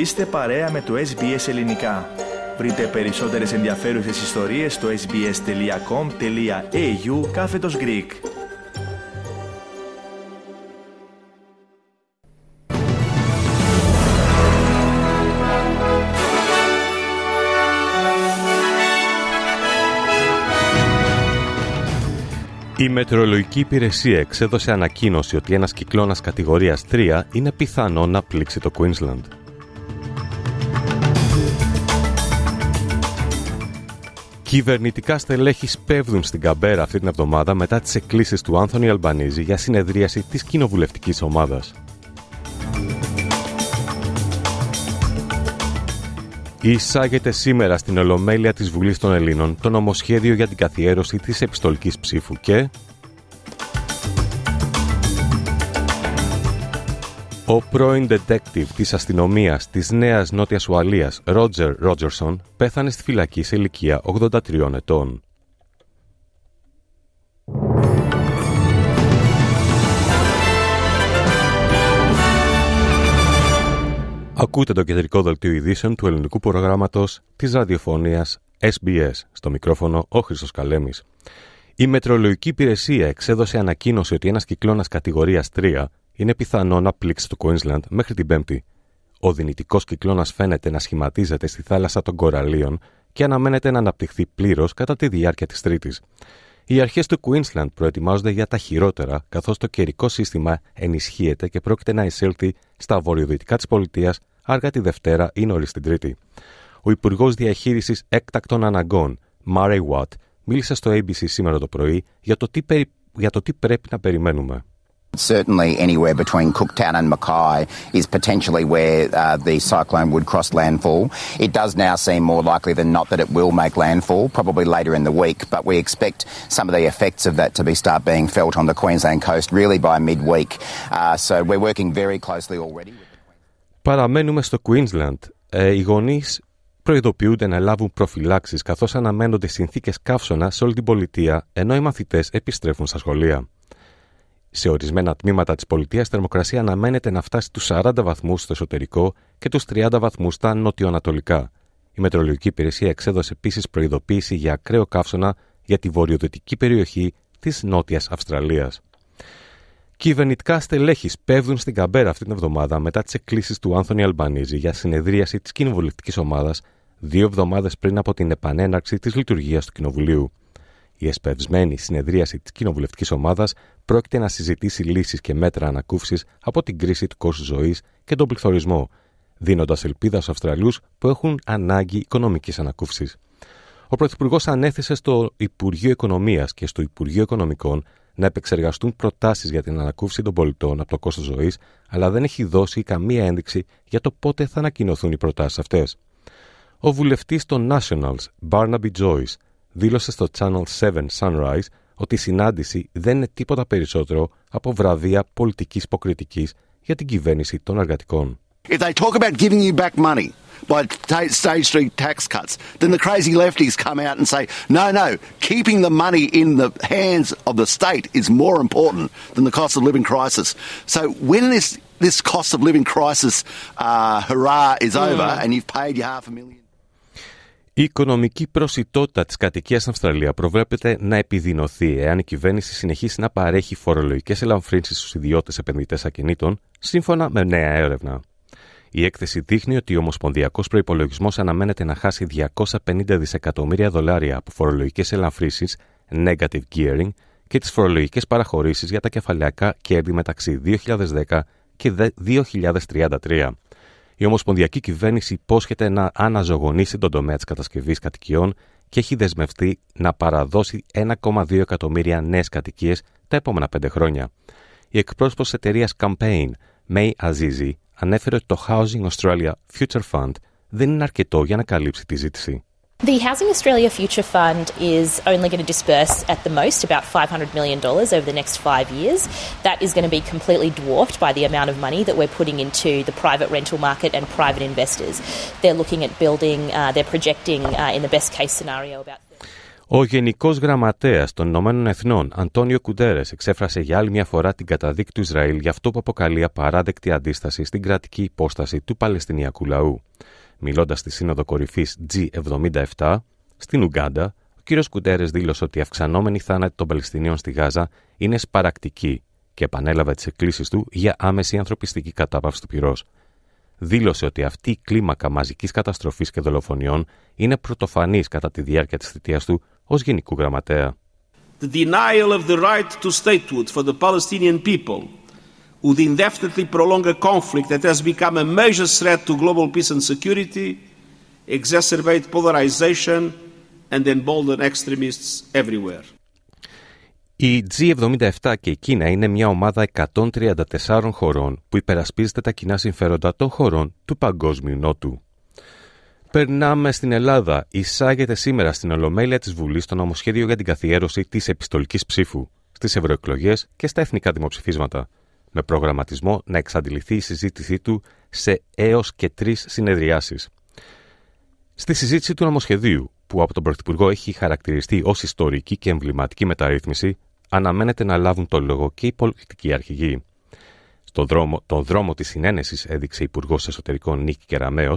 Είστε παρέα με το SBS Ελληνικά. Βρείτε περισσότερες ενδιαφέρουσες ιστορίες στο sbs.com.au κάθετος Greek. Η Μετεωρολογική Υπηρεσία εξέδωσε ανακοίνωση ότι ένας κυκλώνας κατηγορίας 3 είναι πιθανό να πλήξει το Queensland. Κυβερνητικά στελέχη σπέβδουν στην Καμπέρα αυτή την εβδομάδα μετά τις εκκλήσεις του Άνθονι Αλμπανίζη για συνεδρίαση της κοινοβουλευτικής ομάδας. Εισάγεται σήμερα στην Ολομέλεια της Βουλής των Ελλήνων το νομοσχέδιο για την καθιέρωση της επιστολικής ψήφου και Ο πρώην detective της αστυνομίας της Νέας Νότιας Ουαλίας, Ρότζερ Ρότζερσον, πέθανε στη φυλακή σε ηλικία 83 ετών. Ακούτε το κεντρικό δελτίο ειδήσεων του ελληνικού προγράμματος της ραδιοφωνίας SBS. Στο μικρόφωνο ο Χρήστος Καλέμης. Η Μετρολογική Υπηρεσία εξέδωσε ανακοίνωση ότι ένας κυκλώνας κατηγορίας 3 είναι πιθανό να πλήξει το Queensland μέχρι την Πέμπτη. Ο δυνητικός κυκλώνας φαίνεται να σχηματίζεται στη θάλασσα των Κοραλίων και αναμένεται να αναπτυχθεί πλήρως κατά τη διάρκεια της Τρίτης. Οι αρχές του Queensland προετοιμάζονται για τα χειρότερα, καθώς το καιρικό σύστημα ενισχύεται και πρόκειται να εισέλθει στα βορειοδυτικά της πολιτείας αργά τη Δευτέρα ή νωρίς την Τρίτη. Ο Υπουργός Διαχείρισης Έκτακτων Αναγκών, Murray Watt, μίλησε στο ABC σήμερα το πρωί για το τι, για το τι πρέπει να περιμένουμε. Certainly, anywhere between Cooktown and Mackay is potentially where uh, the cyclone would cross landfall. It does now seem more likely than not that it will make landfall, probably later in the week, but we expect some of the effects of that to be start being felt on the Queensland coast really by midweek. Uh, so we're working very closely already. Παραμένουμε στο Queensland. Ε, οι γονεί προειδοποιούνται να λάβουν προφυλάξει καθώ αναμένονται συνθήκε καύσωνα σε όλη την πολιτεία, ενώ οι μαθητέ επιστρέφουν στα σχολεία. Σε ορισμένα τμήματα της πολιτείας, η θερμοκρασία αναμένεται να φτάσει του 40 βαθμούς στο εσωτερικό και τους 30 βαθμούς στα νοτιοανατολικά. Η Μετρολογική Υπηρεσία εξέδωσε επίσης προειδοποίηση για ακραίο καύσωνα για τη βορειοδυτική περιοχή της Νότιας Αυστραλίας. Κυβερνητικά στελέχη πέφτουν στην Καμπέρα αυτή την εβδομάδα μετά τις εκκλήσεις του Άνθονι Αλμπανίζη για συνεδρίαση της κοινοβουλευτικής ομάδας δύο εβδομάδες πριν από την επανέναρξη της λειτουργίας του Κοινοβουλίου. Η εσπευσμένη συνεδρίαση της κοινοβουλευτικής ομάδας πρόκειται να συζητήσει λύσεις και μέτρα ανακούφισης από την κρίση του κόστους ζωής και τον πληθωρισμό, δίνοντας ελπίδα στους Αυστραλιούς που έχουν ανάγκη οικονομικής ανακούφισης. Ο Πρωθυπουργός ανέθεσε στο Υπουργείο Οικονομίας και στο Υπουργείο Οικονομικών να επεξεργαστούν προτάσεις για την ανακούφιση των πολιτών από το κόστος ζωής, αλλά δεν έχει δώσει καμία ένδειξη για το πότε θα ανακοινωθούν οι προτάσεις αυτές. Ο βουλευτής των Nationals, Barnaby Joyce, δήλωσε στο Channel 7 Sunrise ότι η συνάντηση δεν είναι τίποτα περισσότερο από βραβεία πολιτικής υποκριτικής για την κυβέρνηση των εργατικών. If they talk about giving you back money by stage three tax cuts, then the crazy lefties come out and say, no, no, keeping the money in the hands of the state is more important than the cost of living crisis. So when this, this cost of living crisis uh, hurrah is over and you've paid your half a million. Η οικονομική προσιτότητα της κατοικίας στην Αυστραλία προβλέπεται να επιδεινωθεί εάν η κυβέρνηση συνεχίσει να παρέχει φορολογικές ελαμφρύνσει στους ιδιώτες επενδυτές ακινήτων, σύμφωνα με νέα έρευνα. Η έκθεση δείχνει ότι ο Ομοσπονδιακός Προπολογισμό αναμένεται να χάσει 250 δισεκατομμύρια δολάρια από φορολογικές ελαφρύνσεις, negative gearing, και τις φορολογικές παραχωρήσεις για τα κεφαλαιακά κέρδη μεταξύ 2010 και 2033. Η Ομοσπονδιακή Κυβέρνηση υπόσχεται να αναζωογονήσει τον τομέα της κατασκευής κατοικιών και έχει δεσμευτεί να παραδώσει 1,2 εκατομμύρια νέες κατοικίες τα επόμενα πέντε χρόνια. Η εκπρόσωπος εταιρείας Campaign, May Azizi, ανέφερε ότι το Housing Australia Future Fund δεν είναι αρκετό για να καλύψει τη ζήτηση. The Housing Australia Future Fund is only going to disperse at the most about $500 million over the next five years. That is going to be completely dwarfed by the amount of money that we're putting into the private rental market and private investors. They're looking at building, uh, they're projecting uh, in the best case scenario about. Ο Γενικό Γραμματέα των Ηνωμένων Εθνών, Αντώνιο Κουντέρε, εξέφρασε για άλλη μια φορά την καταδίκη του Ισραήλ για αυτό που αποκαλεί απαράδεκτη αντίσταση στην κρατική υπόσταση του Παλαιστινιακού λαού. Μιλώντας στη Σύνοδο Κορυφής G77 στην Ουγκάντα, ο κ. Κουντέρε δήλωσε ότι η αυξανόμενη θάνατη των Παλαιστινίων στη Γάζα είναι σπαρακτική και επανέλαβε τις εκκλήσεις του για άμεση ανθρωπιστική κατάπαυση του πυρός. Δήλωσε ότι αυτή η κλίμακα μαζικής καταστροφής και δολοφονιών είναι πρωτοφανής κατά τη διάρκεια της θητείας του ως Γενικού Γραμματέα. The denial of the right to statehood for the Palestinian people would indefinitely prolong a conflict that has become a major threat to global peace and security, exacerbate polarization and embolden extremists everywhere. Η G77 και η Κίνα είναι μια ομάδα 134 χωρών που υπερασπίζεται τα κοινά συμφέροντα των χωρών του Παγκόσμιου Νότου. Περνάμε στην Ελλάδα. Εισάγεται σήμερα στην Ολομέλεια της Βουλής το νομοσχέδιο για την καθιέρωση της επιστολικής ψήφου στις ευρωεκλογές και στα εθνικά δημοψηφίσματα, με προγραμματισμό να εξαντληθεί η συζήτησή του σε έως και τρεις συνεδριάσεις. Στη συζήτηση του νομοσχεδίου, που από τον Πρωθυπουργό έχει χαρακτηριστεί ως ιστορική και εμβληματική μεταρρύθμιση, αναμένεται να λάβουν το λόγο και οι πολιτικοί αρχηγοί. Στον δρόμο, τον δρόμο της συνένεσης έδειξε Υπουργός Εσωτερικών Νίκη Κεραμέο,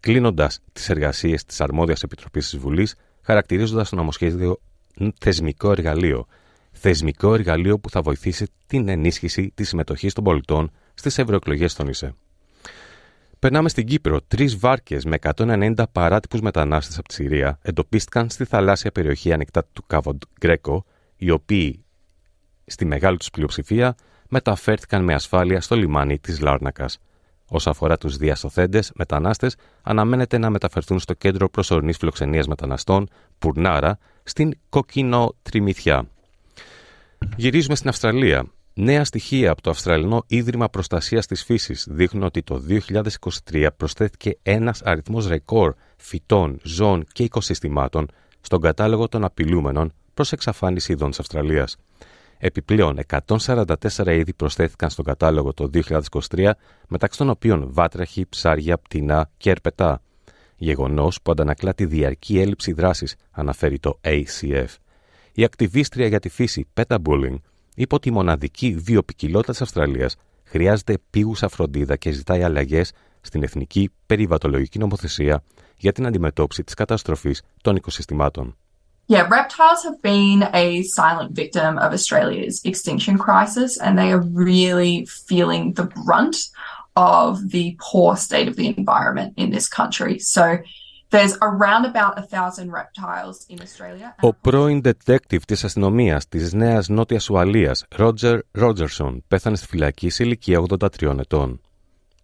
κλείνοντας τις εργασίες της αρμόδιας επιτροπής της Βουλής, χαρακτηρίζοντας το νομοσχέδιο θεσμικό εργαλείο. Θεσμικό εργαλείο που θα βοηθήσει την ενίσχυση της συμμετοχής των πολιτών στις ευρωεκλογές, τόνισε. Περνάμε στην Κύπρο. Τρεις βάρκες με 190 παράτυπους μετανάστες από τη Συρία εντοπίστηκαν στη θαλάσσια περιοχή ανοιχτά του Κάβοντ Γκρέκο, οι οποίοι στη μεγάλη τους πλειοψηφία μεταφέρθηκαν με ασφάλεια στο λιμάνι της Λάρνακας. Όσο αφορά τους διασωθέντε μετανάστες, αναμένεται να μεταφερθούν στο κέντρο προσωρινής φιλοξενίας μεταναστών, Πουρνάρα, στην Κοκκινό Τριμηθιά. Γυρίζουμε στην Αυστραλία. Νέα στοιχεία από το Αυστραλινό Ίδρυμα Προστασίας της Φύσης δείχνουν ότι το 2023 προσθέθηκε ένας αριθμός ρεκόρ φυτών, ζώων και οικοσυστημάτων στον κατάλογο των απειλούμενων προς εξαφάνιση ειδών της Αυστραλίας. Επιπλέον, 144 είδη προσθέθηκαν στον κατάλογο το 2023, μεταξύ των οποίων βάτραχοι, ψάρια, πτηνά και ερπετά. Γεγονός που αντανακλά τη διαρκή έλλειψη δράσης, αναφέρει το ACF. Η ακτιβίστρια για τη φύση, Πέτα Μπούλινγκ, είπε ότι η μοναδική βιοπικιλότητα της Αυστραλίας χρειάζεται επίγουσα φροντίδα και ζητάει αλλαγές στην εθνική περιβατολογική νομοθεσία για την αντιμετώπιση της καταστροφής των οικοσυστημάτων. Yeah, reptiles have been a silent victim of Australia's extinction crisis, and they are really feeling the brunt of the poor state of the environment in this country. So there's around about a thousand reptiles in Australia. Ο πρώην detective της αστυνομίας της Νέας Νότιας Ουαλίας, Roger Rogerson, πέθανε στη φυλακή σε ηλικία 83 ετών.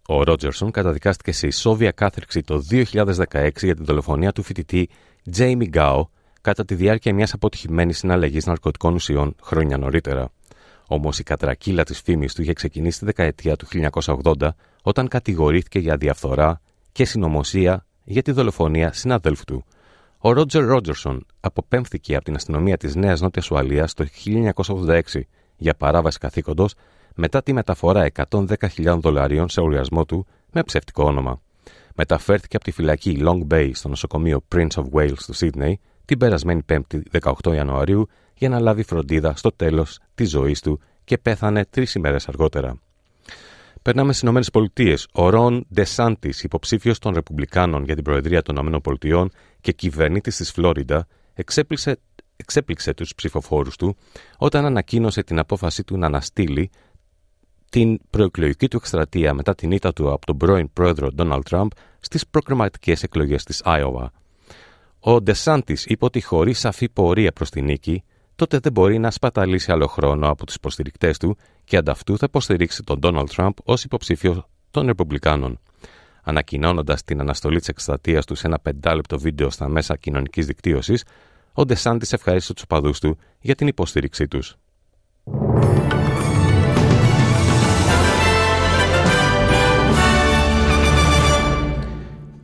Ο Ρότζερσον καταδικάστηκε σε ισόβια κάθριξη το 2016 για την δολοφονία του φοιτητή Jamie Gao κατά τη διάρκεια μιας αποτυχημένης συναλλαγής ναρκωτικών ουσιών χρόνια νωρίτερα. Όμως η κατρακύλα της φήμης του είχε ξεκινήσει τη δεκαετία του 1980 όταν κατηγορήθηκε για διαφθορά και συνωμοσία για τη δολοφονία συναδέλφου του. Ο Ρότζερ Ρότζερσον αποπέμφθηκε από την αστυνομία της Νέας Νότιας Ουαλίας το 1986 για παράβαση καθήκοντος μετά τη μεταφορά 110.000 δολαρίων σε οργασμό του με ψεύτικο όνομα. Μεταφέρθηκε από τη φυλακή Long Bay στο νοσοκομείο Prince of Wales του Sydney την περασμένη 5η 18 Ιανουαρίου για να λάβει φροντίδα στο τέλος της ζωής του και πέθανε τρεις ημέρες αργότερα. Περνάμε στις ΗΠΑ. Ο Ρον Ντεσάντη, υποψήφιος των Ρεπουμπλικάνων για την Προεδρία των ΗΠΑ και κυβερνήτη της Φλόριντα, εξέπληξε, εξέπληξε τους ψηφοφόρους του όταν ανακοίνωσε την απόφασή του να αναστείλει την προεκλογική του εκστρατεία μετά την ήττα του από τον πρώην πρόεδρο Ντόναλτ Τραμπ στις προκριματικές εκλογές της Άιωβα. Ο Ντεσάντη είπε ότι χωρίς σαφή πορεία προς την νίκη, τότε δεν μπορεί να σπαταλήσει άλλο χρόνο από του υποστηρικτές του και ανταυτού θα υποστηρίξει τον Ντόναλτ Τραμπ ως υποψήφιο των Ρεπουμπλικάνων. Ανακοινώνοντας την αναστολή της εκστρατείας του σε ένα πεντάλεπτο βίντεο στα μέσα κοινωνικής δικτύωσης, ο Ντεσάντη ευχαρίστησε τους οπαδούς του για την υποστήριξή τους.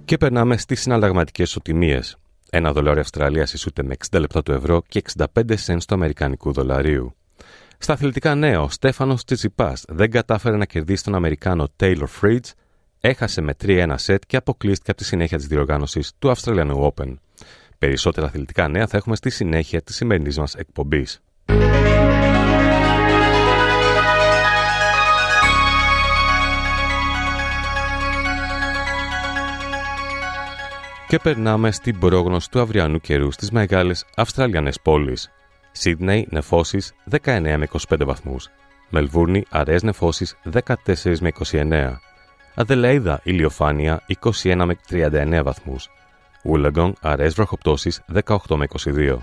Και περνάμε στις συναλλαγματικές ισοτιμίες. Ένα δολάριο Αυστραλίας ισούται με 60 λεπτά του ευρώ και 65 cents του Αμερικανικού δολαρίου. Στα αθλητικά νέα, ο Στέφανος Τσιτσιπάς δεν κατάφερε να κερδίσει τον Αμερικάνο Taylor Fritz, έχασε με 3-1 σετ και αποκλείστηκε από τη συνέχεια της διοργάνωσης του Australian Open. Περισσότερα αθλητικά νέα θα έχουμε στη συνέχεια της σημερινής μας εκπομπής. Και περνάμε στην πρόγνωση του αυριανού καιρού στις μεγάλες Αυστραλιανές πόλεις. Σίδνεϊ, νεφώσεις 19 με 25 βαθμούς. Μελβούρνη, αραιές νεφώσεις 14 με 29. Αδελαίδα, ηλιοφάνεια 21 με 39 βαθμούς. Ούλεγκον, αραιές βροχοπτώσεις 18 με 22.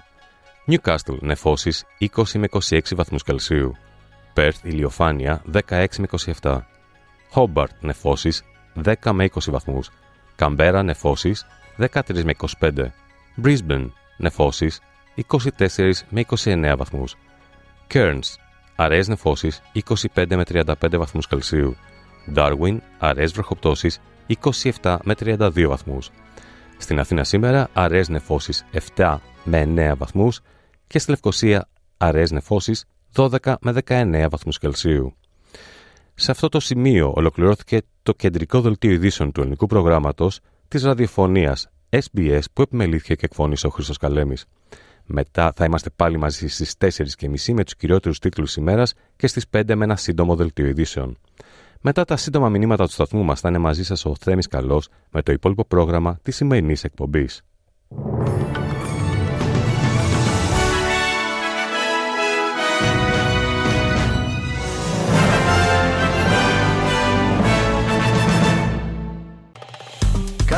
Νιουκάστλ, νεφώσεις 20 με 26 βαθμούς Κελσίου. Πέρθ, ηλιοφάνεια 16 με 27. Χόμπαρτ, νεφώσεις 10 με 20 βαθμούς. Καμπέρα, νεφώσεις 13 με 25. Brisbane, νεφώσεις 24 με 29 βαθμούς. Cairns, αραιές νεφώσεις 25 με 35 βαθμούς Κελσίου. Darwin, αραιές βροχοπτώσεις 27 με 32 βαθμούς. Στην Αθήνα σήμερα, αραιές νεφώσεις 7 με 9 βαθμούς και στη Λευκοσία, αραιές νεφώσεις 12 με 19 βαθμούς Κελσίου. Σε αυτό το σημείο ολοκληρώθηκε το κεντρικό δελτίο ειδήσεων του ελληνικού προγράμματος της ραδιοφωνίας SBS που επιμελήθηκε και εκφώνησε ο Χρήστος Καλέμης. Μετά θα είμαστε πάλι μαζί στις 4.30 με τους κυριότερους τίτλους ημέρας και στις 5 με ένα σύντομο δελτίο ειδήσεων. Μετά τα σύντομα μηνύματα του σταθμού μας θα είναι μαζί σας ο Θέμης Καλός με το υπόλοιπο πρόγραμμα της σημερινής εκπομπής.